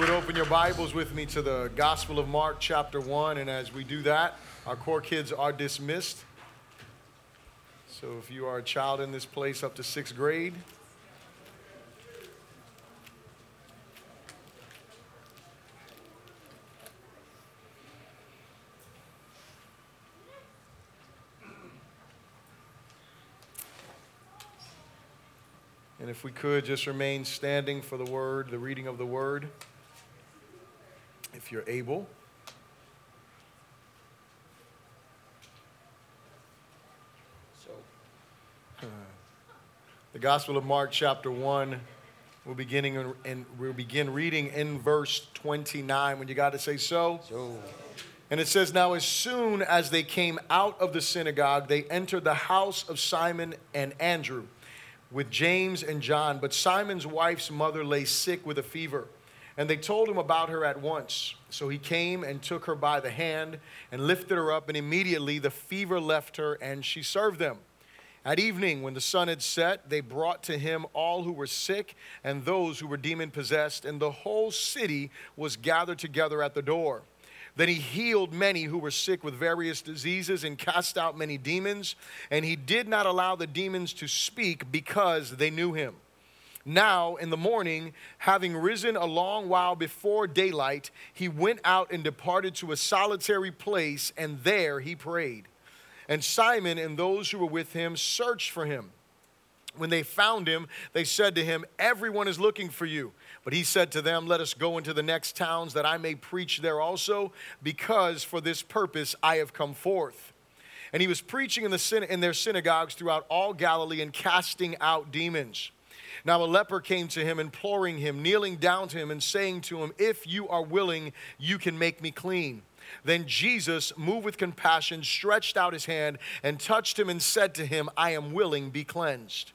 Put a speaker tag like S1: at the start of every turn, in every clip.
S1: would open your Bibles with me to the Gospel of Mark, chapter 1, and as we do that, our core kids are dismissed. So if you are a child in this place up to sixth grade, And if we could just remain standing for the word, the reading of the word, if you're able. So, the Gospel of Mark, chapter 1, we're beginning and we'll begin reading in verse 29. When you got to say so. So. And it says, Now as soon as they came out of the synagogue, they entered the house of Simon and Andrew with James and John, but Simon's wife's mother lay sick with a fever. And they told him about her at once. So he came and took her by the hand and lifted her up, and immediately the fever left her, and she served them. At evening, when the sun had set, they brought to him all who were sick and those who were demon possessed, and the whole city was gathered together at the door. Then he healed many who were sick with various diseases and cast out many demons. And he did not allow the demons to speak because they knew him. Now, in the morning, having risen a long while before daylight, he went out and departed to a solitary place, and there he prayed. And Simon and those who were with him searched for him. When they found him, they said to him, Everyone is looking for you. But he said to them, Let us go into the next towns that I may preach there also, because for this purpose I have come forth. And he was preaching in, the, in their synagogues throughout all Galilee and casting out demons. Now a leper came to him, imploring him, kneeling down to him, and saying to him, If you are willing, you can make me clean. Then Jesus, moved with compassion, stretched out his hand and touched him and said to him, I am willing, be cleansed.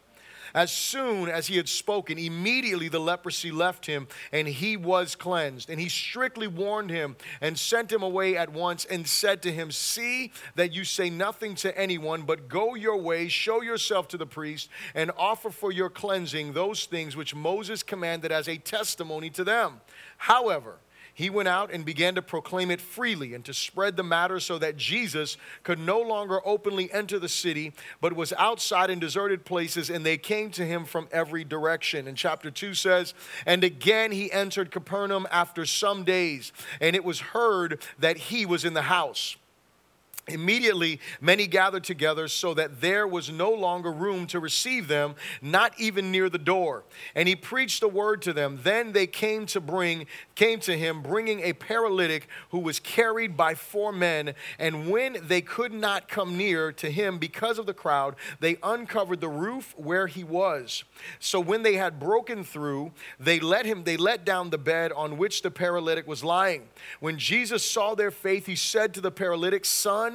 S1: As soon as he had spoken, immediately the leprosy left him and he was cleansed. And he strictly warned him and sent him away at once and said to him, See that you say nothing to anyone, but go your way, show yourself to the priest, and offer for your cleansing those things which Moses commanded as a testimony to them. However, he went out and began to proclaim it freely and to spread the matter so that Jesus could no longer openly enter the city, but was outside in deserted places, and they came to him from every direction. And chapter 2 says, And again he entered Capernaum after some days, and it was heard that he was in the house. Immediately, many gathered together so that there was no longer room to receive them, not even near the door. And he preached the word to them. Then they came to bring, came to him, bringing a paralytic who was carried by four men. And when they could not come near to him because of the crowd, they uncovered the roof where he was. So when they had broken through, they let him, they let down the bed on which the paralytic was lying. When Jesus saw their faith, he said to the paralytic, Son,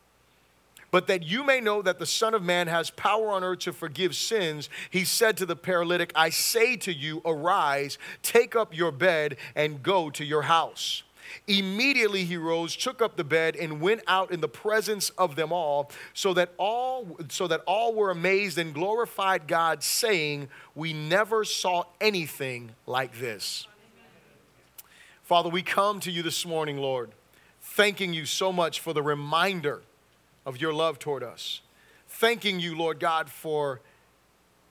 S1: But that you may know that the Son of Man has power on earth to forgive sins, he said to the paralytic, I say to you, arise, take up your bed, and go to your house. Immediately he rose, took up the bed, and went out in the presence of them all, so that all, so that all were amazed and glorified God, saying, We never saw anything like this. Father, we come to you this morning, Lord, thanking you so much for the reminder of your love toward us. Thanking you, Lord God, for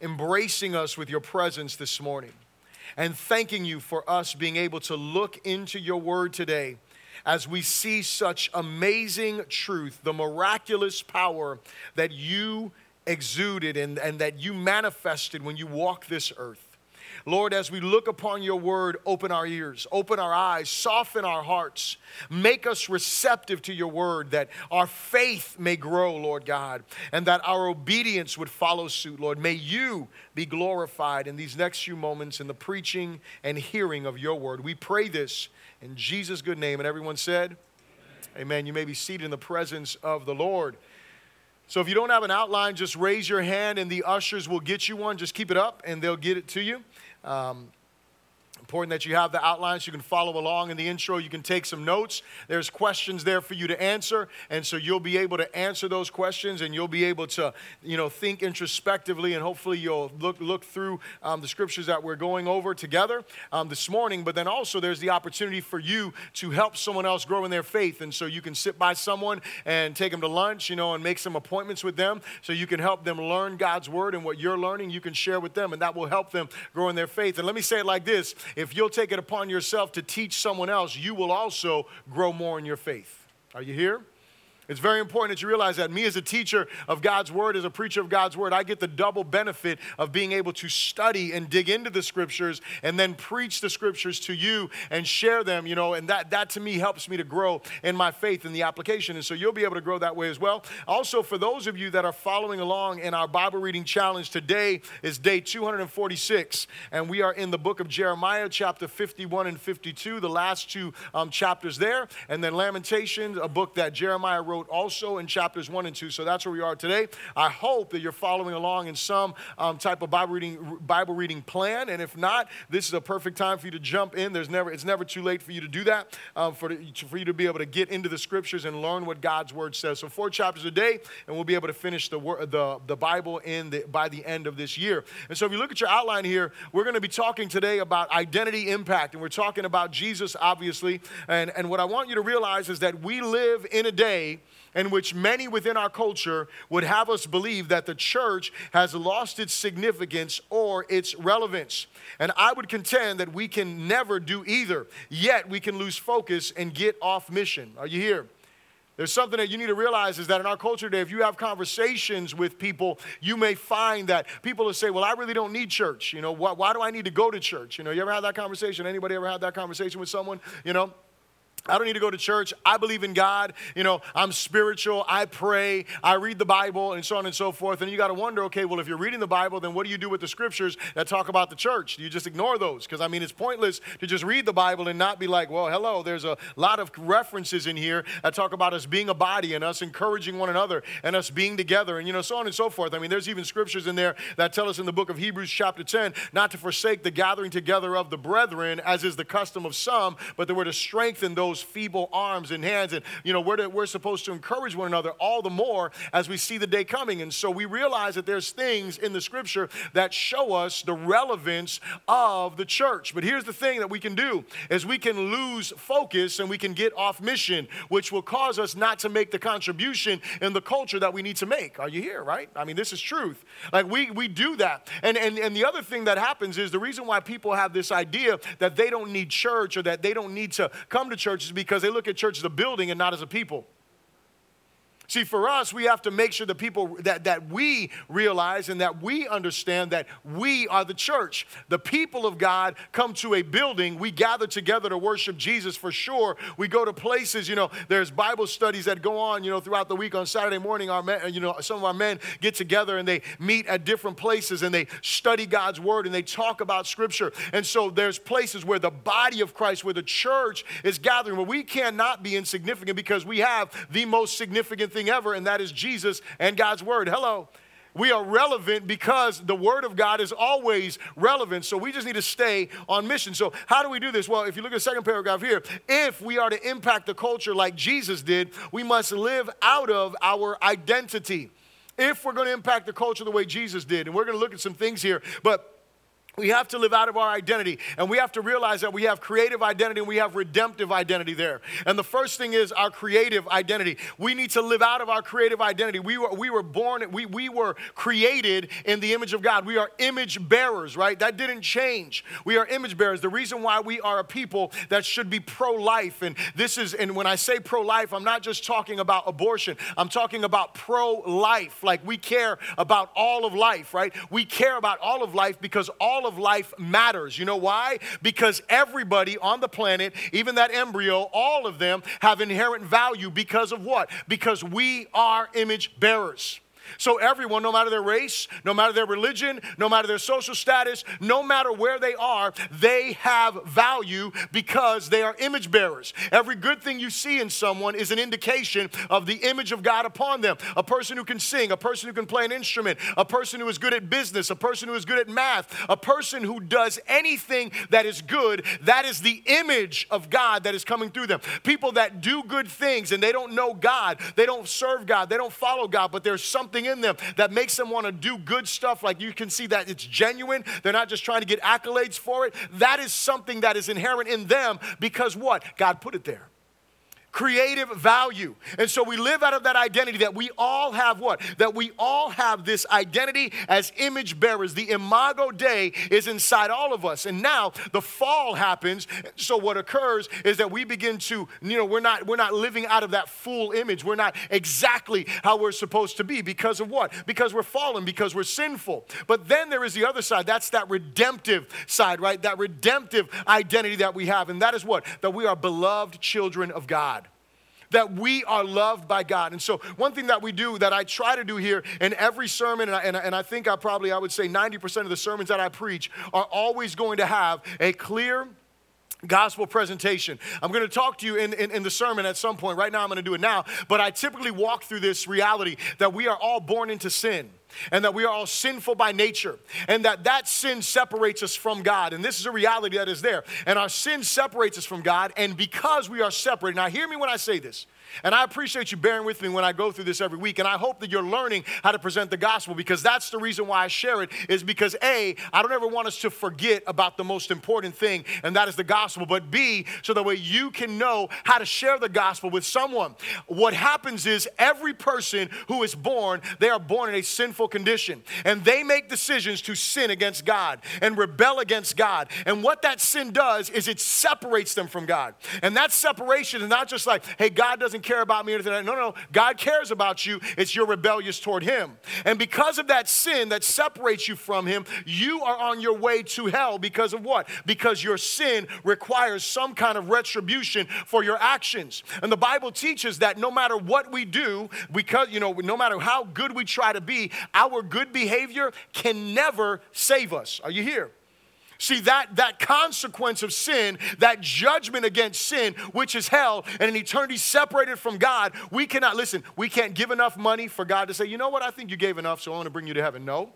S1: embracing us with your presence this morning. And thanking you for us being able to look into your word today as we see such amazing truth, the miraculous power that you exuded and, and that you manifested when you walked this earth. Lord, as we look upon your word, open our ears, open our eyes, soften our hearts, make us receptive to your word, that our faith may grow, Lord God, and that our obedience would follow suit, Lord. May you be glorified in these next few moments in the preaching and hearing of your word. We pray this in Jesus' good name. And everyone said, Amen. You may be seated in the presence of the Lord. So if you don't have an outline, just raise your hand and the ushers will get you one. Just keep it up and they'll get it to you. Um, important that you have the outlines. You can follow along in the intro. You can take some notes. There's questions there for you to answer. And so you'll be able to answer those questions and you'll be able to, you know, think introspectively and hopefully you'll look, look through um, the scriptures that we're going over together um, this morning. But then also there's the opportunity for you to help someone else grow in their faith. And so you can sit by someone and take them to lunch, you know, and make some appointments with them so you can help them learn God's word and what you're learning, you can share with them and that will help them grow in their faith. And let me say it like this if you'll take it upon yourself to teach someone else, you will also grow more in your faith. Are you here? It's very important that you realize that me as a teacher of God's word, as a preacher of God's word, I get the double benefit of being able to study and dig into the scriptures and then preach the scriptures to you and share them, you know, and that, that to me helps me to grow in my faith in the application. And so you'll be able to grow that way as well. Also, for those of you that are following along in our Bible reading challenge, today is day 246, and we are in the book of Jeremiah, chapter 51 and 52, the last two um, chapters there, and then Lamentations, a book that Jeremiah wrote wrote also in chapters 1 and 2. So that's where we are today. I hope that you're following along in some um, type of Bible reading, Bible reading plan. And if not, this is a perfect time for you to jump in. There's never, it's never too late for you to do that, um, for, for you to be able to get into the scriptures and learn what God's word says. So four chapters a day, and we'll be able to finish the, the, the Bible in the, by the end of this year. And so if you look at your outline here, we're going to be talking today about identity impact. And we're talking about Jesus, obviously. And, and what I want you to realize is that we live in a day in which many within our culture would have us believe that the church has lost its significance or its relevance. And I would contend that we can never do either, yet we can lose focus and get off mission. Are you here? There's something that you need to realize is that in our culture today, if you have conversations with people, you may find that people will say, Well, I really don't need church. You know, why, why do I need to go to church? You know, you ever had that conversation? Anybody ever had that conversation with someone? You know, I don't need to go to church. I believe in God. You know, I'm spiritual. I pray. I read the Bible and so on and so forth. And you got to wonder okay, well, if you're reading the Bible, then what do you do with the scriptures that talk about the church? Do you just ignore those? Because, I mean, it's pointless to just read the Bible and not be like, well, hello, there's a lot of references in here that talk about us being a body and us encouraging one another and us being together and, you know, so on and so forth. I mean, there's even scriptures in there that tell us in the book of Hebrews, chapter 10, not to forsake the gathering together of the brethren, as is the custom of some, but that we're to strengthen those those feeble arms and hands. And, you know, we're, to, we're supposed to encourage one another all the more as we see the day coming. And so we realize that there's things in the scripture that show us the relevance of the church. But here's the thing that we can do is we can lose focus and we can get off mission, which will cause us not to make the contribution in the culture that we need to make. Are you here, right? I mean, this is truth. Like we, we do that. And, and, and the other thing that happens is the reason why people have this idea that they don't need church or that they don't need to come to church is because they look at church as a building and not as a people. See, for us, we have to make sure the people that, that we realize and that we understand that we are the church. The people of God come to a building. We gather together to worship Jesus for sure. We go to places, you know, there's Bible studies that go on, you know, throughout the week on Saturday morning. Our men, you know, some of our men get together and they meet at different places and they study God's word and they talk about scripture. And so there's places where the body of Christ, where the church is gathering, where we cannot be insignificant because we have the most significant thing thing ever, and that is Jesus and God's Word. Hello. We are relevant because the Word of God is always relevant. So we just need to stay on mission. So, how do we do this? Well, if you look at the second paragraph here, if we are to impact the culture like Jesus did, we must live out of our identity. If we're going to impact the culture the way Jesus did, and we're going to look at some things here, but we have to live out of our identity, and we have to realize that we have creative identity and we have redemptive identity there. And the first thing is our creative identity. We need to live out of our creative identity. We were, we were born, we, we were created in the image of God. We are image bearers, right? That didn't change. We are image bearers. The reason why we are a people that should be pro life, and this is, and when I say pro life, I'm not just talking about abortion, I'm talking about pro life. Like we care about all of life, right? We care about all of life because all all of life matters. You know why? Because everybody on the planet, even that embryo, all of them have inherent value because of what? Because we are image bearers. So, everyone, no matter their race, no matter their religion, no matter their social status, no matter where they are, they have value because they are image bearers. Every good thing you see in someone is an indication of the image of God upon them. A person who can sing, a person who can play an instrument, a person who is good at business, a person who is good at math, a person who does anything that is good, that is the image of God that is coming through them. People that do good things and they don't know God, they don't serve God, they don't follow God, but there's something in them that makes them want to do good stuff. Like you can see that it's genuine. They're not just trying to get accolades for it. That is something that is inherent in them because what? God put it there creative value. And so we live out of that identity that we all have what? That we all have this identity as image bearers. The imago Dei is inside all of us. And now the fall happens. So what occurs is that we begin to, you know, we're not we're not living out of that full image. We're not exactly how we're supposed to be because of what? Because we're fallen, because we're sinful. But then there is the other side. That's that redemptive side, right? That redemptive identity that we have. And that is what? That we are beloved children of God that we are loved by God. And so, one thing that we do that I try to do here in every sermon, and I, and I, and I think I probably, I would say 90% of the sermons that I preach are always going to have a clear, gospel presentation. I'm going to talk to you in, in, in, the sermon at some point. Right now, I'm going to do it now. But I typically walk through this reality that we are all born into sin and that we are all sinful by nature and that that sin separates us from God and this is a reality that is there and our sin separates us from God and because we are separated now hear me when I say this and I appreciate you bearing with me when I go through this every week. And I hope that you're learning how to present the gospel because that's the reason why I share it, is because A, I don't ever want us to forget about the most important thing, and that is the gospel. But B, so that way you can know how to share the gospel with someone. What happens is every person who is born, they are born in a sinful condition. And they make decisions to sin against God and rebel against God. And what that sin does is it separates them from God. And that separation is not just like, hey, God doesn't doesn't care about me or anything. No, no, God cares about you. It's you're rebellious toward Him. And because of that sin that separates you from Him, you are on your way to hell because of what? Because your sin requires some kind of retribution for your actions. And the Bible teaches that no matter what we do, because, you know, no matter how good we try to be, our good behavior can never save us. Are you here? See, that, that consequence of sin, that judgment against sin, which is hell and an eternity separated from God, we cannot, listen, we can't give enough money for God to say, you know what, I think you gave enough, so I want to bring you to heaven. No.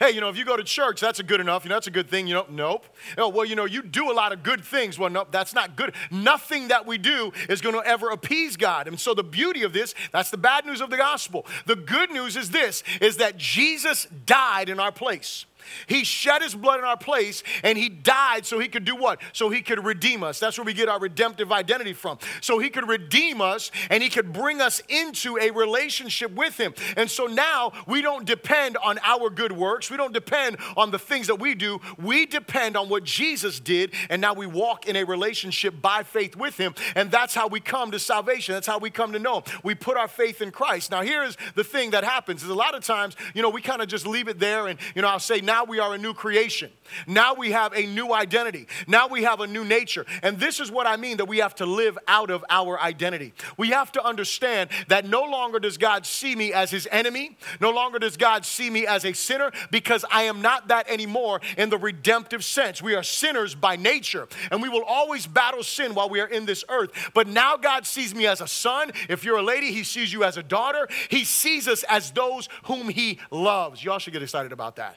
S1: Hey, you know, if you go to church, that's a good enough. You know, that's a good thing. You know, nope. Oh, well, you know, you do a lot of good things. Well, nope, that's not good. Nothing that we do is going to ever appease God. And so the beauty of this, that's the bad news of the gospel. The good news is this, is that Jesus died in our place. He shed his blood in our place and he died so he could do what? So he could redeem us. That's where we get our redemptive identity from. So he could redeem us and he could bring us into a relationship with him. And so now we don't depend on our good works. We don't depend on the things that we do. We depend on what Jesus did and now we walk in a relationship by faith with him. And that's how we come to salvation. That's how we come to know him. We put our faith in Christ. Now here's the thing that happens is a lot of times, you know, we kind of just leave it there and, you know, I'll say now now we are a new creation. Now we have a new identity. Now we have a new nature. And this is what I mean that we have to live out of our identity. We have to understand that no longer does God see me as his enemy, no longer does God see me as a sinner because I am not that anymore in the redemptive sense. We are sinners by nature, and we will always battle sin while we are in this earth. But now God sees me as a son. If you're a lady, he sees you as a daughter. He sees us as those whom he loves. Y'all should get excited about that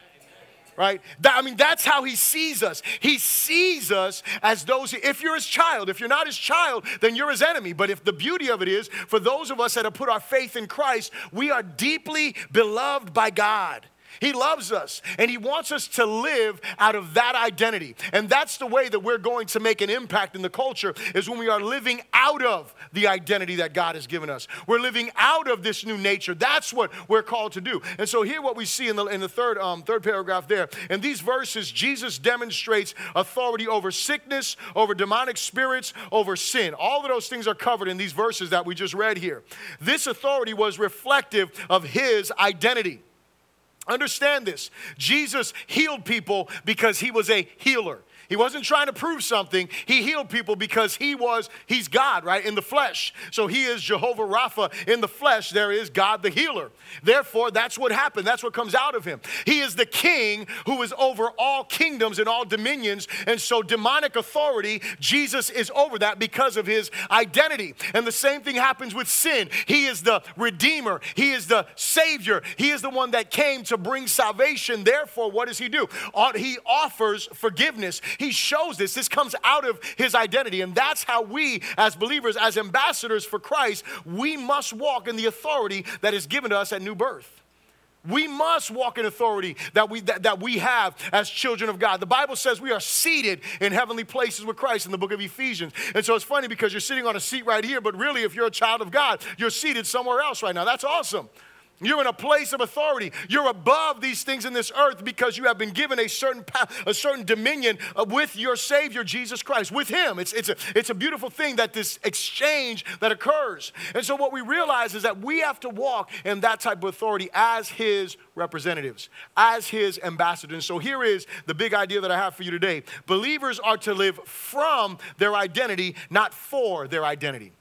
S1: right? That, I mean, that's how he sees us. He sees us as those, if you're his child, if you're not his child, then you're his enemy. But if the beauty of it is, for those of us that have put our faith in Christ, we are deeply beloved by God. He loves us and He wants us to live out of that identity. And that's the way that we're going to make an impact in the culture is when we are living out of the identity that God has given us. We're living out of this new nature. That's what we're called to do. And so here what we see in the, in the third, um, third paragraph there, in these verses, Jesus demonstrates authority over sickness, over demonic spirits, over sin. All of those things are covered in these verses that we just read here. This authority was reflective of His identity. Understand this Jesus healed people because he was a healer. He wasn't trying to prove something. He healed people because he was, he's God, right, in the flesh. So he is Jehovah Rapha in the flesh. There is God the healer. Therefore, that's what happened. That's what comes out of him. He is the king who is over all kingdoms and all dominions. And so, demonic authority, Jesus is over that because of his identity. And the same thing happens with sin. He is the redeemer, he is the savior, he is the one that came to bring salvation. Therefore, what does he do? He offers forgiveness. He shows this. This comes out of his identity. And that's how we, as believers, as ambassadors for Christ, we must walk in the authority that is given to us at new birth. We must walk in authority that we, that, that we have as children of God. The Bible says we are seated in heavenly places with Christ in the book of Ephesians. And so it's funny because you're sitting on a seat right here, but really, if you're a child of God, you're seated somewhere else right now. That's awesome. You're in a place of authority. You're above these things in this earth because you have been given a certain a certain dominion uh, with your Savior Jesus Christ, with Him. It's, it's, a, it's a beautiful thing that this exchange that occurs. And so what we realize is that we have to walk in that type of authority as His representatives, as His ambassadors. And so here is the big idea that I have for you today. Believers are to live from their identity, not for their identity.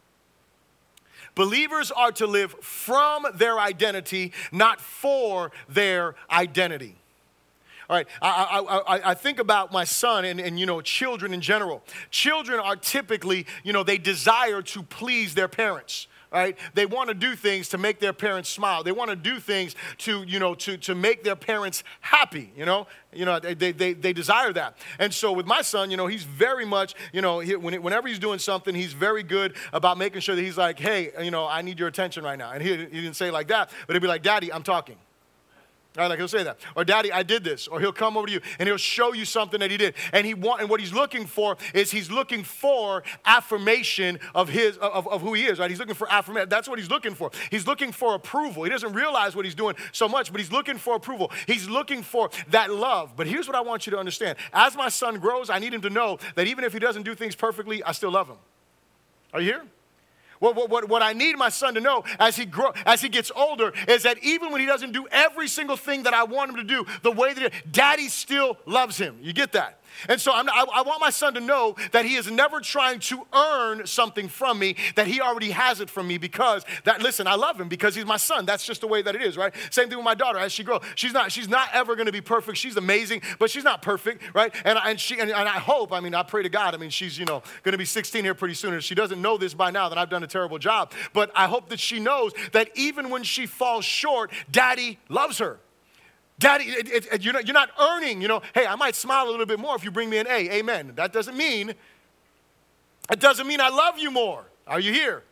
S1: Believers are to live from their identity, not for their identity. All right, I, I, I, think about my son and, and, you know, children in general. Children are typically, you know, they desire to please their parents right? They want to do things to make their parents smile. They want to do things to, you know, to, to make their parents happy, you know? You know, they, they, they desire that. And so with my son, you know, he's very much, you know, he, when, whenever he's doing something, he's very good about making sure that he's like, hey, you know, I need your attention right now. And he, he didn't say like that, but he'd be like, Daddy, I'm talking. Right, like he'll say that. Or daddy, I did this. Or he'll come over to you and he'll show you something that he did. And he want and what he's looking for is he's looking for affirmation of his of, of who he is, right? He's looking for affirmation. That's what he's looking for. He's looking for approval. He doesn't realize what he's doing so much, but he's looking for approval. He's looking for that love. But here's what I want you to understand. As my son grows, I need him to know that even if he doesn't do things perfectly, I still love him. Are you here? What, what, what, I need my son to know as he, grow, as he gets older is that even when he doesn't do every single thing that I want him to do the way that he, daddy still loves him. You get that? And so I, I want my son to know that he is never trying to earn something from me, that he already has it from me because that, listen, I love him because he's my son. That's just the way that it is, right? Same thing with my daughter as she grows. She's not, she's not ever going to be perfect. She's amazing, but she's not perfect, right? And, and, she, and, and I hope, I mean, I pray to God, I mean, she's, you know, going to be 16 here pretty soon. If she doesn't know this by now, then I've done a terrible job. But I hope that she knows that even when she falls short, daddy loves her. Daddy, it, it, it, you're, not, you're not earning, you know, hey, I might smile a little bit more if you bring me an A. Amen. That doesn't mean, it doesn't mean I love you more. Are you here?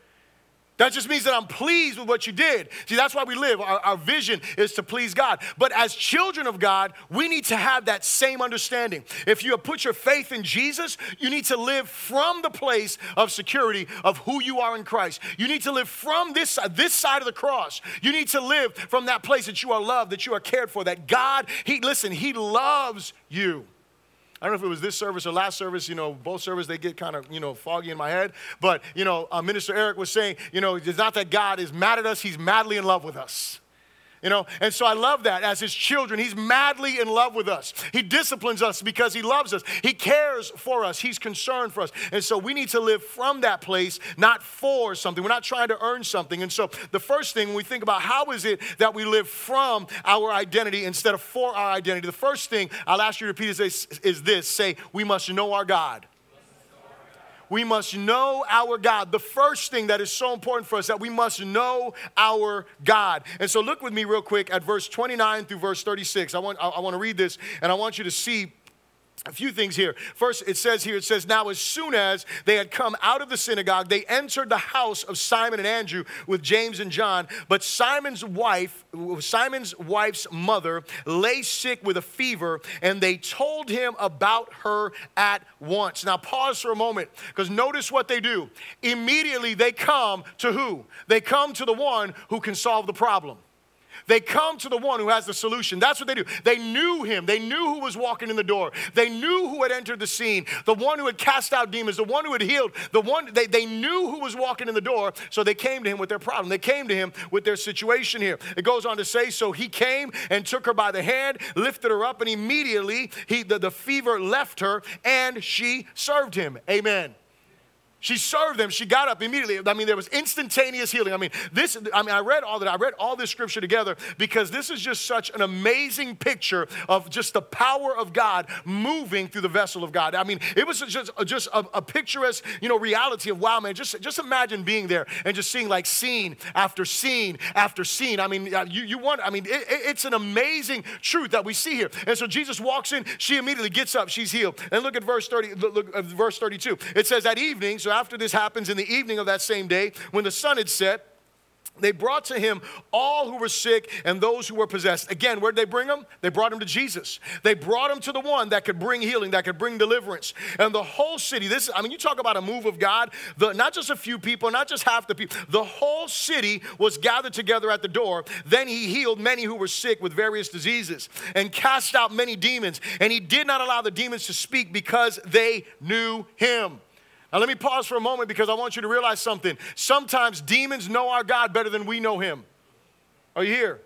S1: That just means that I'm pleased with what you did. See, that's why we live. Our, our, vision is to please God. But as children of God, we need to have that same understanding. If you have put your faith in Jesus, you need to live from the place of security of who you are in Christ. You need to live from this, uh, this side of the cross. You need to live from that place that you are loved, that you are cared for, that God, He, listen, He loves you. I don't know if it was this service or last service, you know, both services, they get kind of, you know, foggy in my head. But, you know, uh, Minister Eric was saying, you know, it's not that God is mad at us, he's madly in love with us. You know, and so I love that as his children. He's madly in love with us. He disciplines us because he loves us. He cares for us. He's concerned for us. And so we need to live from that place, not for something. We're not trying to earn something. And so the first thing when we think about how is it that we live from our identity instead of for our identity, the first thing I'll ask you to repeat is, is this say, we must know our God we must know our God. The first thing that is so important for us that we must know our God. And so look with me real quick at verse 29 through verse 36. I want, I, want to read this and I want you to see a few things here. First, it says here, it says, Now, as soon as they had come out of the synagogue, they entered the house of Simon and Andrew with James and John. But Simon's wife, Simon's wife's mother, lay sick with a fever, and they told him about her at once. Now, pause for a moment, because notice what they do. Immediately, they come to who? They come to the one who can solve the problem. They come to the one who has the solution. That's what they do. They knew him. They knew who was walking in the door. They knew who had entered the scene, the one who had cast out demons, the one who had healed, the one they, they knew who was walking in the door. So they came to him with their problem. They came to him with their situation here. It goes on to say, so he came and took her by the hand, lifted her up, and immediately he, the, the fever left her and she served him. Amen. She served them. She got up immediately. I mean, there was instantaneous healing. I mean, this, I mean, I read all that. I read all this scripture together because this is just such an amazing picture of just the power of God moving through the vessel of God. I mean, it was just, just a, a picturesque, you know, reality of wow, man, just, just imagine being there and just seeing like scene after scene after scene. I mean, uh, you, you want, I mean, it, it's an amazing truth that we see here. And so Jesus walks in, she immediately gets up, she's healed. And look at verse 30, look, verse 32. It says, that evening, so so after this happens in the evening of that same day, when the sun had set, they brought to him all who were sick and those who were possessed. Again, where did they bring them? They brought him to Jesus. They brought him to the one that could bring healing, that could bring deliverance. And the whole city, this, I mean, you talk about a move of God, the, not just a few people, not just half the people, the whole city was gathered together at the door. Then he healed many who were sick with various diseases and cast out many demons. And he did not allow the demons to speak because they knew him. Now, let me pause for a moment because I want you to realize something. Sometimes demons know our God better than we know him. Are you here?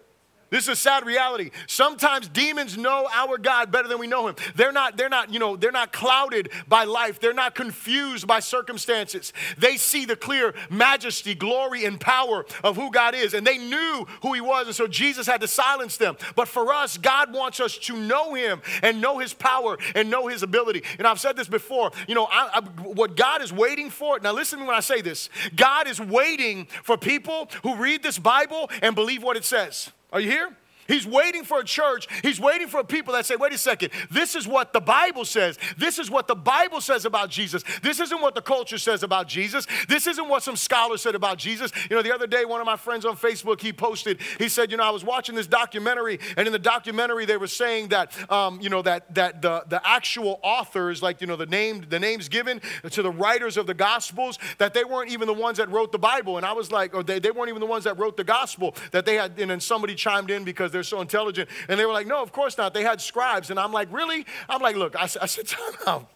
S1: This is a sad reality. Sometimes demons know our God better than we know him. They're not, they're not, you know, they're not clouded by life. They're not confused by circumstances. They see the clear majesty, glory, and power of who God is. And they knew who he was. And so Jesus had to silence them. But for us, God wants us to know him and know his power and know his ability. And I've said this before, you know, I, I, what God is waiting for, now listen to me when I say this. God is waiting for people who read this Bible and believe what it says. Are you here? He's waiting for a church. He's waiting for people that say, wait a second, this is what the Bible says. This is what the Bible says about Jesus. This isn't what the culture says about Jesus. This isn't what some scholars said about Jesus. You know, the other day, one of my friends on Facebook, he posted, he said, you know, I was watching this documentary, and in the documentary, they were saying that, um, you know, that, that the, the actual authors, like, you know, the, name, the names given to the writers of the Gospels, that they weren't even the ones that wrote the Bible. And I was like, or they, they weren't even the ones that wrote the Gospel, that they had, and then somebody chimed in because they're so intelligent. And they were like, no, of course not. They had scribes. And I'm like, really? I'm like, look, I, I said, time out.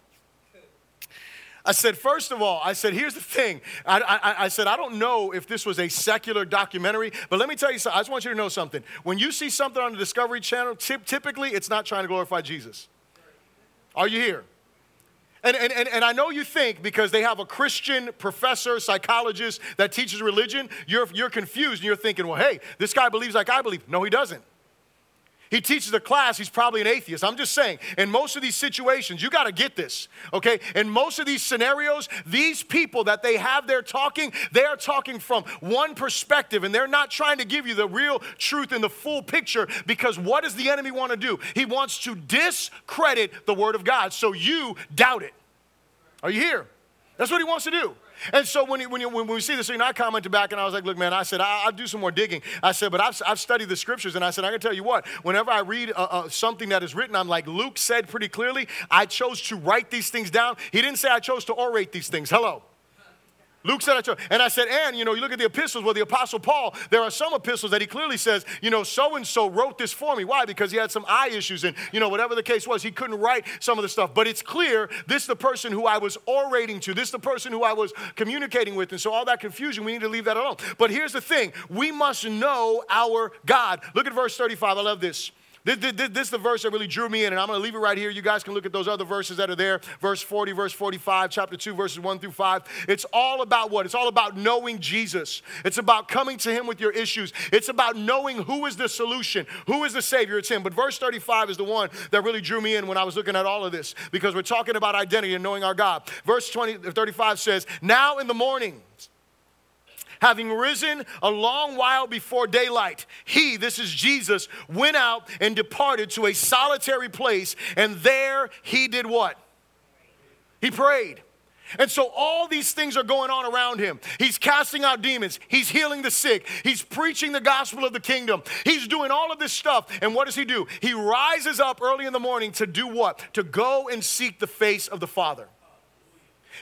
S1: I said, first of all, I said, here's the thing. I, I, I, said, I don't know if this was a secular documentary, but let me tell you something. I just want you to know something. When you see something on the Discovery Channel, typically it's not trying to glorify Jesus. Are you here? And, and, and, and I know you think because they have a Christian professor, psychologist that teaches religion, you're, you're confused and you're thinking, well, hey, this guy believes like I believe. No, he doesn't. He teaches a class, he's probably an atheist. I'm just saying, in most of these situations, you got to get this, okay? In most of these scenarios, these people that they have there talking, they are talking from one perspective and they're not trying to give you the real truth and the full picture because what does the enemy want to do? He wants to discredit the word of God so you doubt it. Are you here? That's what he wants to do. And so when, he, when, he, when we see this, you know, I commented back and I was like, look, man, I said, I, will do some more digging. I said, but I've, I've studied the scriptures and I said, I can tell you what, whenever I read uh, uh, something that is written, I'm like, Luke said pretty clearly, I chose to write these things down. He didn't say I chose to orate these things. Hello. Luke said, I chose. And I said, and, you know, you look at the epistles, well, the Apostle Paul, there are some epistles that he clearly says, you know, so and so wrote this for me. Why? Because he had some eye issues and, you know, whatever the case was, he couldn't write some of the stuff. But it's clear this is the person who I was orating to, this is the person who I was communicating with. And so all that confusion, we need to leave that alone. But here's the thing we must know our God. Look at verse 35. I love this. This, this, this, is the verse that really drew me in, and I'm going to leave it right here. You guys can look at those other verses that are there verse 40, verse 45, chapter 2, verses 1 through 5. It's all about what? It's all about knowing Jesus. It's about coming to Him with your issues. It's about knowing who is the solution, who is the Savior. It's Him. But verse 35 is the one that really drew me in when I was looking at all of this because we're talking about identity and knowing our God. Verse 20, 35 says, Now in the morning, having risen a long while before daylight, he, this is Jesus, went out and departed to a solitary place, and there he did what? He prayed. And so all these things are going on around him. He's casting out demons. He's healing the sick. He's preaching the gospel of the kingdom. He's doing all of this stuff. And what does he do? He rises up early in the morning to do what? To go and seek the face of the Father.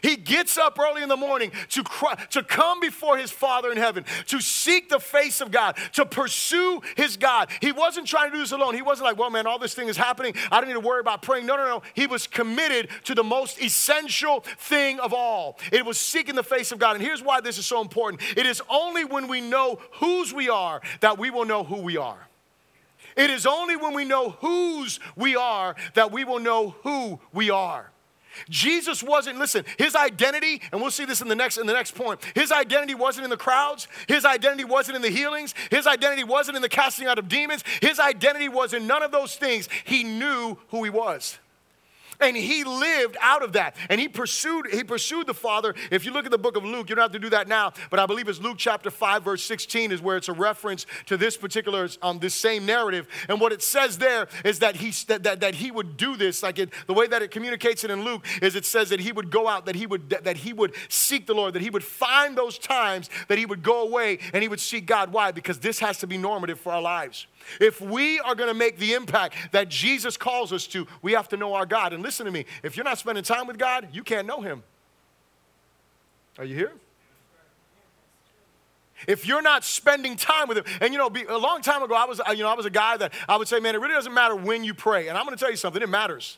S1: He gets up early in the morning to, cry, to come before his Father in heaven, to seek the face of God, to pursue his God. He wasn't trying to do this alone. He wasn't like, well, man, all this thing is happening. I don't need to worry about praying. No, no, no. He was committed to the most essential thing of all. It was seeking the face of God. And here's why this is so important it is only when we know whose we are that we will know who we are. It is only when we know whose we are that we will know who we are. Jesus wasn't, listen, his identity, and we'll see this in the next in the next point. His identity wasn't in the crowds, his identity wasn't in the healings, his identity wasn't in the casting out of demons, his identity was in none of those things. He knew who he was. And he lived out of that. And he pursued, he pursued the Father. If you look at the book of Luke, you don't have to do that now, but I believe it's Luke chapter 5, verse 16 is where it's a reference to this particular, um, this same narrative. And what it says there is that he, that, that, that he would do this, like it, the way that it communicates it in Luke is it says that he would go out, that he would, that he would seek the Lord, that he would find those times that he would go away and he would seek God. Why? Because this has to be normative for our lives. If we are going to make the impact that Jesus calls us to, we have to know our God. And listen to me if you're not spending time with God, you can't know Him. Are you here? If you're not spending time with him, and you know, a long time ago, I was, you know, I was a guy that I would say, man, it really doesn't matter when you pray. And I'm going to tell you something, it matters.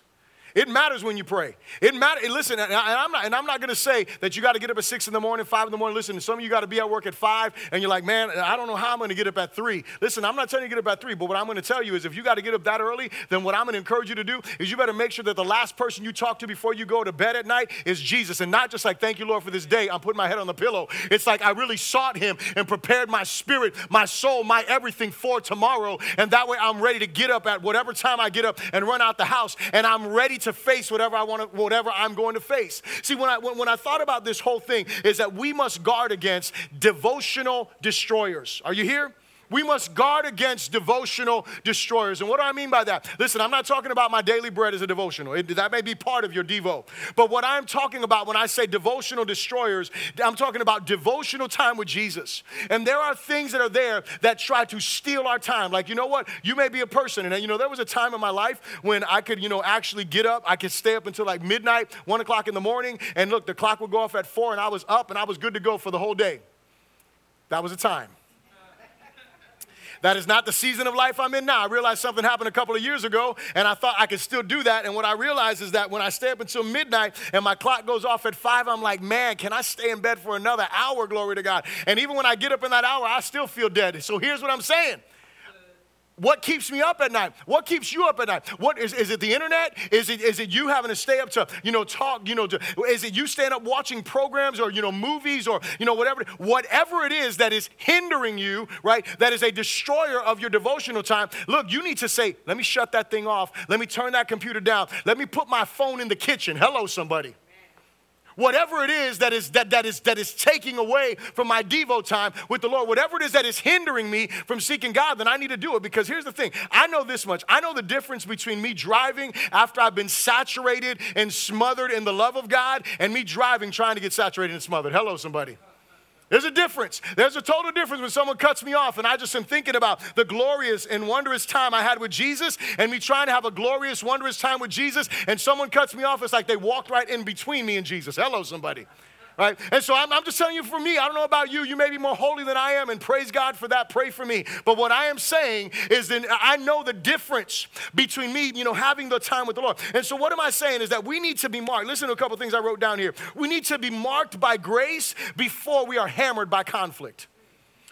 S1: It matters when you pray. It matters. Listen, and I'm not, and I'm not going to say that you got to get up at six in the morning, five in the morning. Listen, some of you got to be at work at five, and you're like, man, I don't know how I'm going to get up at three. Listen, I'm not telling you to get up at three, but what I'm going to tell you is if you got to get up that early, then what I'm going to encourage you to do is you better make sure that the last person you talk to before you go to bed at night is Jesus, and not just like, thank you, Lord, for this day. I'm putting my head on the pillow. It's like I really sought Him and prepared my spirit, my soul, my everything for tomorrow, and that way I'm ready to get up at whatever time I get up and run out the house, and I'm ready to face whatever I want to, whatever I'm going to face. See, when I, when, when I thought about this whole thing, is that we must guard against devotional destroyers. Are you here? We must guard against devotional destroyers. And what do I mean by that? Listen, I'm not talking about my daily bread as a devotional. It, that may be part of your Devo. But what I'm talking about when I say devotional destroyers, I'm talking about devotional time with Jesus. And there are things that are there that try to steal our time. Like, you know what? You may be a person. And, you know, there was a time in my life when I could, you know, actually get up. I could stay up until like midnight, one o'clock in the morning. And look, the clock would go off at four, and I was up and I was good to go for the whole day. That was a time. That is not the season of life I'm in now. I realized something happened a couple of years ago, and I thought I could still do that. And what I realized is that when I stay up until midnight and my clock goes off at five, I'm like, man, can I stay in bed for another hour? Glory to God. And even when I get up in that hour, I still feel dead. So here's what I'm saying what keeps me up at night? What keeps you up at night? What is, is it the internet? Is it, is it you having to stay up to, you know, talk, you know, to, is it you staying up watching programs or, you know, movies or, you know, whatever, whatever it is that is hindering you, right? That is a destroyer of your devotional time. Look, you need to say, let me shut that thing off. Let me turn that computer down. Let me put my phone in the kitchen. Hello, somebody whatever it is that is that, that is that is taking away from my devo time with the lord whatever it is that is hindering me from seeking god then i need to do it. Because here's the thing i know this much. I know the difference between me driving after i've been saturated and smothered in the love of god and me driving trying to get saturated and smothered. Hello somebody there's a difference. There's a total difference when someone cuts me off and I just am thinking about the glorious and wondrous time I had with Jesus and me trying to have a glorious, wondrous time with Jesus and someone cuts me off. It's like they walked right in between me and Jesus. Hello, somebody right? And so I'm, I'm, just telling you for me, I don't know about you, you may be more holy than I am, and praise God for that. Pray for me. But what I am saying is that I know the difference between me, you know, having the time with the Lord. And so what am I saying is that we need to be marked. Listen to a couple things I wrote down here. We need to be marked by grace before we are hammered by conflict.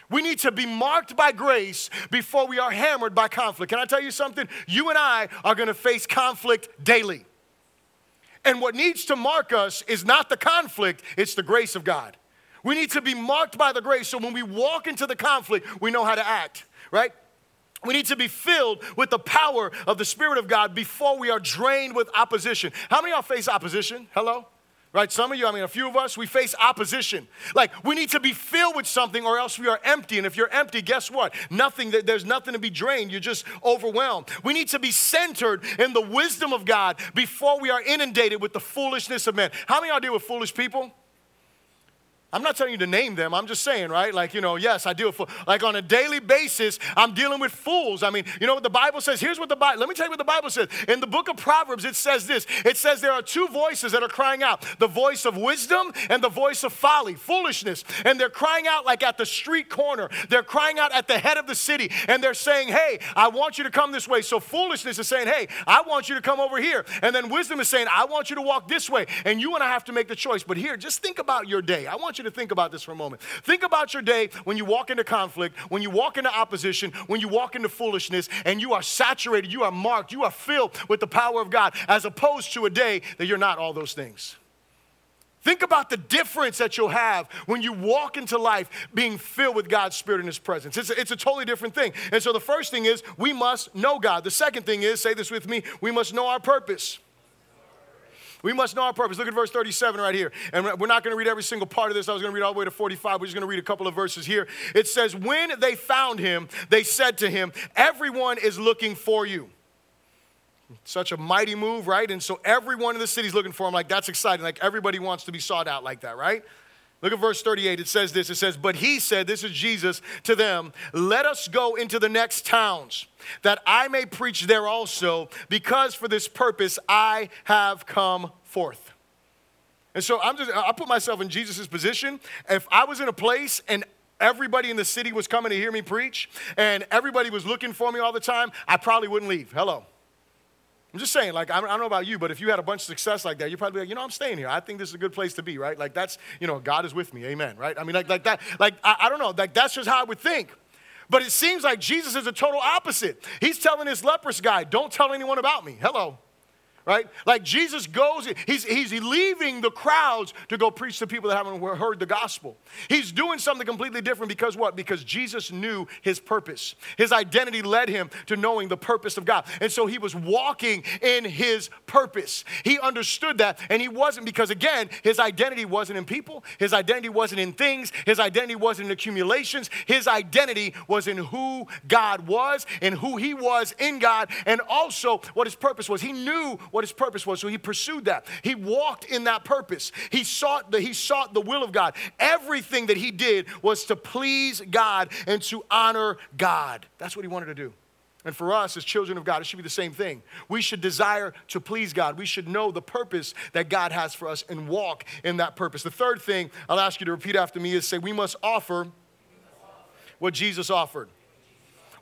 S1: We need to be marked by grace before we are hammered by conflict. Can I tell you something? You and I are going to face conflict daily. And what needs to mark us is not the conflict, it's the grace of God. We need to be marked by the grace so when we walk into the conflict, we know how to act, right? We need to be filled with the power of the Spirit of God before we are drained with opposition. How many of y'all face opposition? Hello? Right? Some of you, I mean, a few of us, we face opposition. Like, we need to be filled with something or else we are empty. And if you're empty, guess what? Nothing, there's nothing to be drained. You're just overwhelmed. We need to be centered in the wisdom of God before we are inundated with the foolishness of men. How many of y'all deal with foolish people? I'm not telling you to name them. I'm just saying, right? Like, you know, yes, I deal with, like on a daily basis, I'm dealing with fools. I mean, you know what the Bible says? Here's what the Bible, let me tell you what the Bible says. In the book of Proverbs, it says this it says there are two voices that are crying out the voice of wisdom and the voice of folly, foolishness. And they're crying out like at the street corner, they're crying out at the head of the city, and they're saying, hey, I want you to come this way. So foolishness is saying, hey, I want you to come over here. And then wisdom is saying, I want you to walk this way. And you and I have to make the choice. But here, just think about your day. I want you to think about this for a moment. Think about your day when you walk into conflict, when you walk into opposition, when you walk into foolishness, and you are saturated, you are marked, you are filled with the power of God, as opposed to a day that you're not all those things. Think about the difference that you'll have when you walk into life being filled with God's Spirit in His presence. It's a, it's a totally different thing. And so the first thing is we must know God. The second thing is, say this with me, we must know our purpose. We must know our purpose. Look at verse 37 right here. And we're not going to read every single part of this. I was going to read all the way to 45. We're just going to read a couple of verses here. It says, When they found him, they said to him, Everyone is looking for you. Such a mighty move, right? And so everyone in the city's looking for him. Like, that's exciting. Like, everybody wants to be sought out like that, right? Look at verse 38. It says this. It says, But he said, This is Jesus to them, let us go into the next towns, that I may preach there also, because for this purpose I have come forth. And so I'm just, I put myself in Jesus' position. If I was in a place and everybody in the city was coming to hear me preach and everybody was looking for me all the time, I probably wouldn't leave. Hello. I'm just saying, like, I don't know about you, but if you had a bunch of success like that, you'd probably be like, you know, I'm staying here. I think this is a good place to be, right? Like, that's, you know, God is with me. Amen, right? I mean, like, like that, like, I, I don't know. Like, that's just how I would think. But it seems like Jesus is a total opposite. He's telling this leprous guy, don't tell anyone about me. Hello right? Like Jesus goes, he's, he's leaving the crowds to go preach to people that haven't heard the gospel. He's doing something completely different because what? Because Jesus knew his purpose. His identity led him to knowing the purpose of God. And so he was walking in his purpose. He understood that, and he wasn't because, again, his identity wasn't in people, his identity wasn't in things, his identity wasn't in accumulations. His identity was in who God was and who he was in God, and also what his purpose was. He knew what his purpose was. So he pursued that. He walked in that purpose. He sought the, he sought the will of God. Everything that he did was to please God and to honor God. That's what he wanted to do. And for us as children of God, it should be the same thing. We should desire to please God. We should know the purpose that God has for us and walk in that purpose. The third thing I'll ask you to repeat after me is say, we must offer what Jesus offered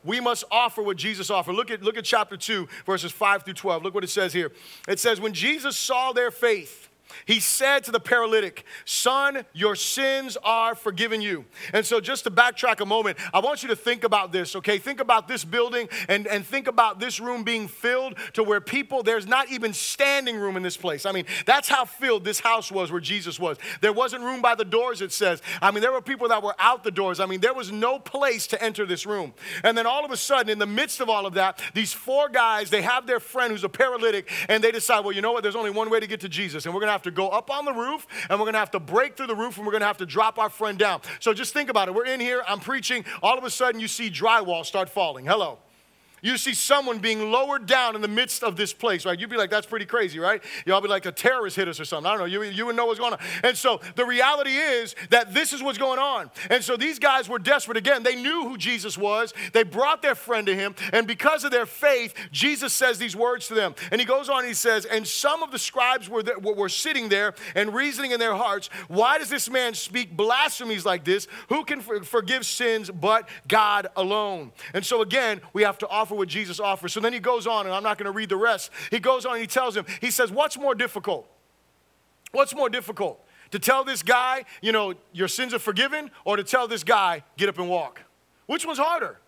S1: we must offer what Jesus offered. Look at, look at chapter 2, verses 5 through 12. Look what it says here. It says, When Jesus saw their faith, he said to the paralytic, Son, your sins are forgiven you. And so, just to backtrack a moment, I want you to think about this, okay? Think about this building and, and think about this room being filled to where people, there's not even standing room in this place. I mean, that's how filled this house was where Jesus was. There wasn't room by the doors, it says. I mean, there were people that were out the doors. I mean, there was no place to enter this room. And then all of a sudden, in the midst of all of that, these four guys, they have their friend who's a paralytic, and they decide, well, you know what? There's only one way to get to Jesus, and we're gonna have to go up on the roof and we're gonna have to break through the roof and we're gonna have to drop our friend down. So just think about it. We're in here, I'm preaching, all of a sudden you see drywall start falling. Hello you see someone being lowered down in the midst of this place, right? You'd be like, that's pretty crazy, right? Y'all be like, a terrorist hit us or something. I don't know. You, you would know what's going on. And so the reality is that this is what's going on. And so these guys were desperate. Again, they knew who Jesus was. They brought their friend to him. And because of their faith, Jesus says these words to them. And he goes on he says, And some of the scribes were, there, were sitting there and reasoning in their hearts, Why does this man speak blasphemies like this? Who can forgive sins but God alone? And so again, we have to offer what Jesus offers. So then he goes on, and I'm not going to read the rest. He goes on and he tells him, he says, What's more difficult? What's more difficult? To tell this guy, you know, your sins are forgiven, or to tell this guy, get up and walk? Which one's harder?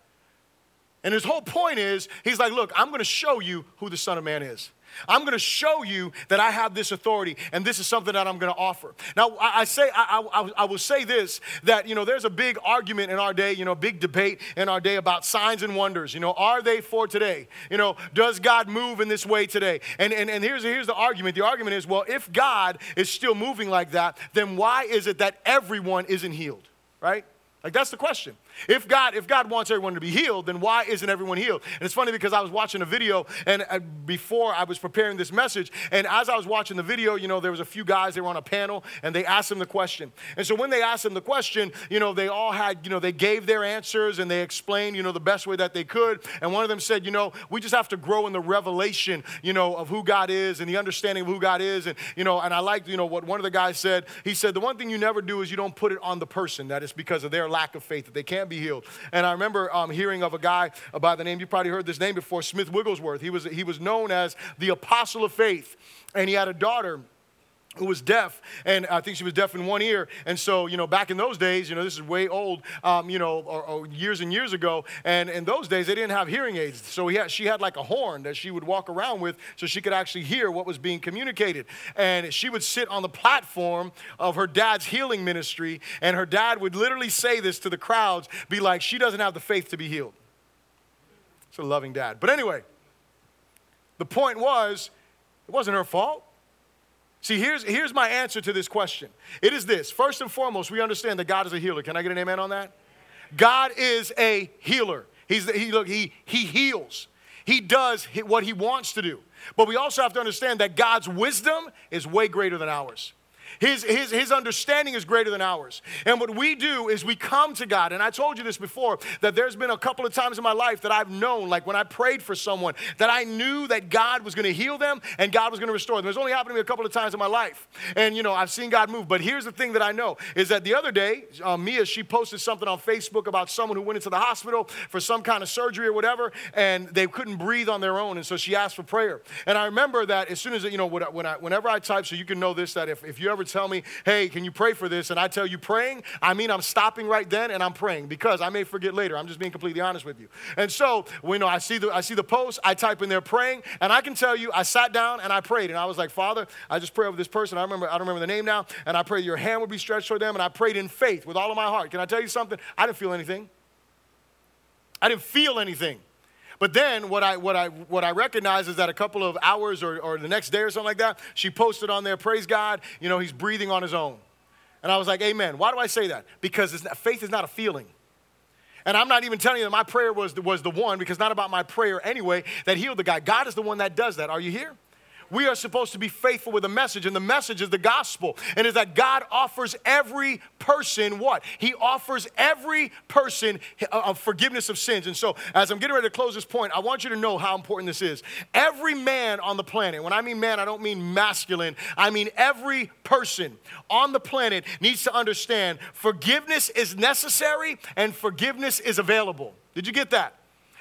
S1: And his whole point is, he's like, Look, I'm going to show you who the Son of Man is. I'm going to show you that I have this authority, and this is something that I'm going to offer. Now, I, say, I, I, I, will say this that, you know, there's a big argument in our day, you know, big debate in our day about signs and wonders. You know, are they for today? You know, does God move in this way today? And, and, and here's, here's the argument the argument is, well, if God is still moving like that, then why is it that everyone isn't healed, right? Like, that's the question. If God, if God wants everyone to be healed, then why isn't everyone healed? And it's funny because I was watching a video and uh, before I was preparing this message, and as I was watching the video, you know, there was a few guys, they were on a panel, and they asked them the question. And so when they asked them the question, you know, they all had, you know, they gave their answers and they explained, you know, the best way that they could. And one of them said, you know, we just have to grow in the revelation, you know, of who God is and the understanding of who God is. And, you know, and I liked, you know, what one of the guys said. He said, the one thing you never do is you don't put it on the person. That is because of their lack of faith, that they can't be healed. And I remember um, hearing of a guy by the name, you probably heard this name before, Smith Wigglesworth. He was, he was known as the apostle of faith. And he had a daughter who was deaf, and I think she was deaf in one ear. And so, you know, back in those days, you know, this is way old, um, you know, or, or, years and years ago. And in those days, they didn't have hearing aids. So had, she had like a horn that she would walk around with so she could actually hear what was being communicated. And she would sit on the platform of her dad's healing ministry, and her dad would literally say this to the crowds, be like, she doesn't have the faith to be healed. It's a loving dad. But anyway, the point was, it wasn't her fault. See, here's, here's my answer to this question. It is this. First and foremost, we understand that God is a healer. Can I get an amen on that? God is a healer. He's the, he, look, he, he heals. He does what he wants to do. But we also have to understand that God's wisdom is way greater than ours. His, his, his understanding is greater than ours. And what we do is we come to God. And I told you this before that there's been a couple of times in my life that I've known, like when I prayed for someone, that I knew that God was going to heal them and God was going to restore them. It's only happened to me a couple of times in my life. And, you know, I've seen God move. But here's the thing that I know is that the other day, uh, Mia, she posted something on Facebook about someone who went into the hospital for some kind of surgery or whatever, and they couldn't breathe on their own. And so she asked for prayer. And I remember that as soon as, you know, when I, whenever I type, so you can know this, that if, if you ever tell me, hey, can you pray for this? And I tell you praying, I mean I'm stopping right then and I'm praying because I may forget later. I'm just being completely honest with you. And so, you know, I see the I see the post, I type in there praying, and I can tell you I sat down and I prayed and I was like, Father, I just pray over this person. I remember I don't remember the name now, and I pray your hand would be stretched toward them, and I prayed in faith with all of my heart. Can I tell you something? I didn't feel anything. I didn't feel anything. But then what I, what I, what I recognize is that a couple of hours or, or the next day or something like that, she posted on there, praise God, you know, he's breathing on his own. And I was like, amen. Why do I say that? Because not, faith is not a feeling. And I'm not even telling you that my prayer was was the one, because not about my prayer anyway, that healed the guy. God is the one that does that. Are you here? We are supposed to be faithful with the message, and the message is the gospel. And is that God offers every person what? He offers every person a forgiveness of sins. And so, as I'm getting ready to close this point, I want you to know how important this is. Every man on the planet, when I mean man, I don't mean masculine, I mean every person on the planet needs to understand forgiveness is necessary and forgiveness is available. Did you get that?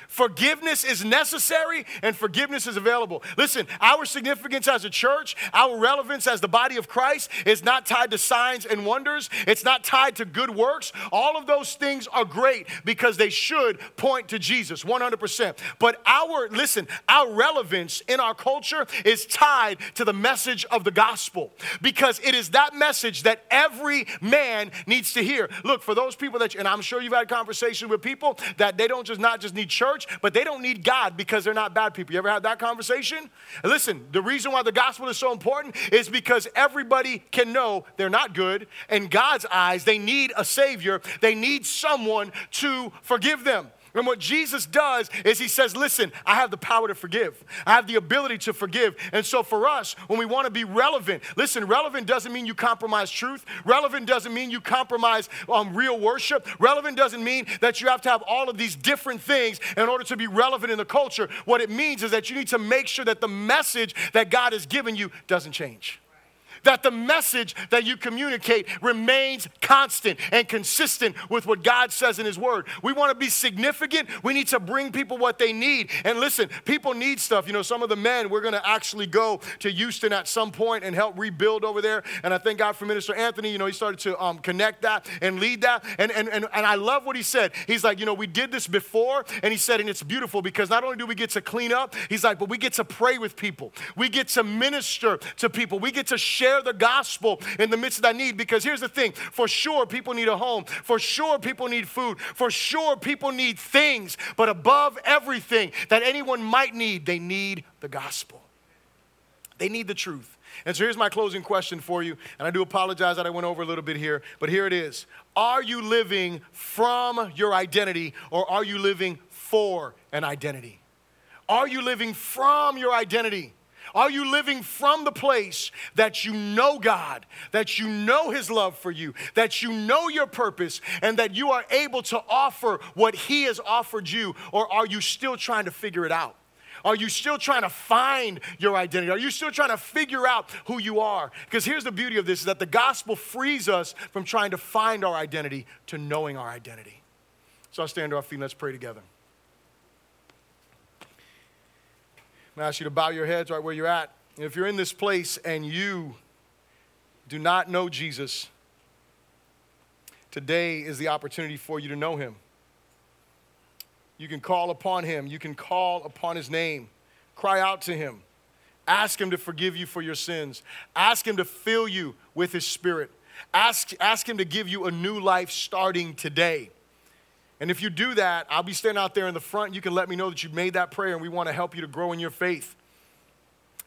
S1: Forgiveness is necessary and forgiveness is available. Listen, our significance as a church, our relevance as the body of Christ is not tied to signs and wonders, it's not tied to good works. All of those things are great because they should point to Jesus 100%. But our, listen, our relevance in our culture is tied to the message of the gospel because it is that message that every man needs to hear. Look, for those people that, and I'm sure you've had conversations with people that they don't just not just need church church, but they don't need God because they're not bad people. You ever had that conversation? Listen, the reason why the gospel is so important is because everybody can know they're not good. In God's eyes, they need a Savior, they need someone to forgive them. And what Jesus does is he says, Listen, I have the power to forgive. I have the ability to forgive. And so for us, when we want to be relevant, listen, relevant doesn't mean you compromise truth. Relevant doesn't mean you compromise um, real worship. Relevant doesn't mean that you have to have all of these different things in order to be relevant in the culture. What it means is that you need to make sure that the message that God has given you doesn't change that the message that you communicate remains constant and consistent with what God says in His Word. We want to be significant. We need to bring people what they need. And listen, people need stuff. You know, some of the men, we're going to actually go to Houston at some point and help rebuild over there. And I thank God for Minister Anthony. You know, he started to um, connect that and lead that. And, and, and, and I love what he said. He's like, you know, we did this before. And he said, and it's beautiful because not only do we get to clean up, he's like, but we get to pray with people. We get to minister to people. We get to share the gospel in the midst of that need. Because here's the thing for sure, people need a home. For sure, people need food. For sure, people need things. But above everything that anyone might need, they need the gospel. They need the truth. And so here's my closing question for you. And I do apologize that I went over a little bit here, but here it is. Are you living from your identity or are you living for an identity? Are you living from your identity? Are you living from the place that you know God, that you know His love for you, that you know your purpose, and that you are able to offer what He has offered you? Or are you still trying to figure it out? Are you still trying to find your identity? Are you still trying to figure out who you are? Because here's the beauty of this is that the gospel frees us from trying to find our identity to knowing our identity. So I'll stand to our feet and let's pray together. I'm going to ask you to bow your heads right where you're at. If you're in this place and you do not know Jesus, today is the opportunity for you to know him. You can call upon him. You can call upon his name. Cry out to him. Ask him to forgive you for your sins. Ask him to fill you with his spirit. Ask, ask him to give you a new life starting today. And if you do that, I'll be standing out there in the front. You can let me know that you've made that prayer, and we want to help you to grow in your faith.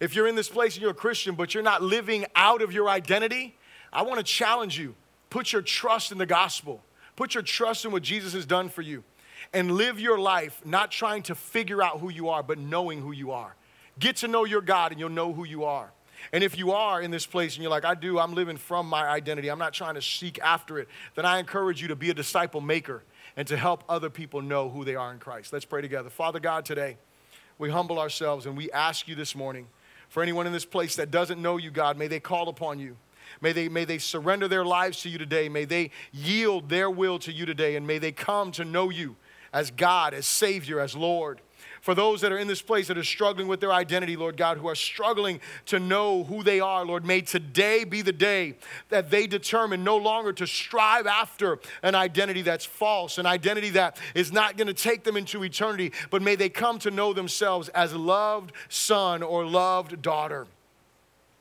S1: If you're in this place and you're a Christian, but you're not living out of your identity, I want to challenge you. Put your trust in the gospel, put your trust in what Jesus has done for you and live your life not trying to figure out who you are, but knowing who you are. Get to know your God and you'll know who you are. And if you are in this place and you're like, I do, I'm living from my identity, I'm not trying to seek after it, then I encourage you to be a disciple maker and to help other people know who they are in Christ. Let's pray together. Father God, today, we humble ourselves and we ask you this morning for anyone in this place that doesn't know you, God, may they call upon you. May they, may they surrender their lives to you today. May they yield their will to you today. And may they come to know you as God, as Savior, as Lord. For those that are in this place that are struggling with their identity, Lord God, who are struggling to know who they are, Lord, may today be the day that they determine no longer to strive after an identity that's false, an identity that is not going to take them into eternity, but may they come to know themselves as loved son or loved daughter.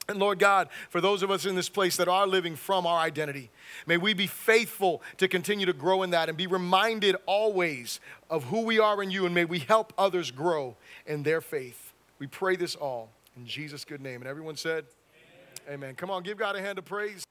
S1: And Lord God, for those of us in this place that are living from our identity, may we be faithful to continue to grow in that and be reminded always of who we are in you, and may we help others grow in their faith. We pray this all in Jesus' good name. And everyone said, Amen. Amen. Come on, give God a hand of praise.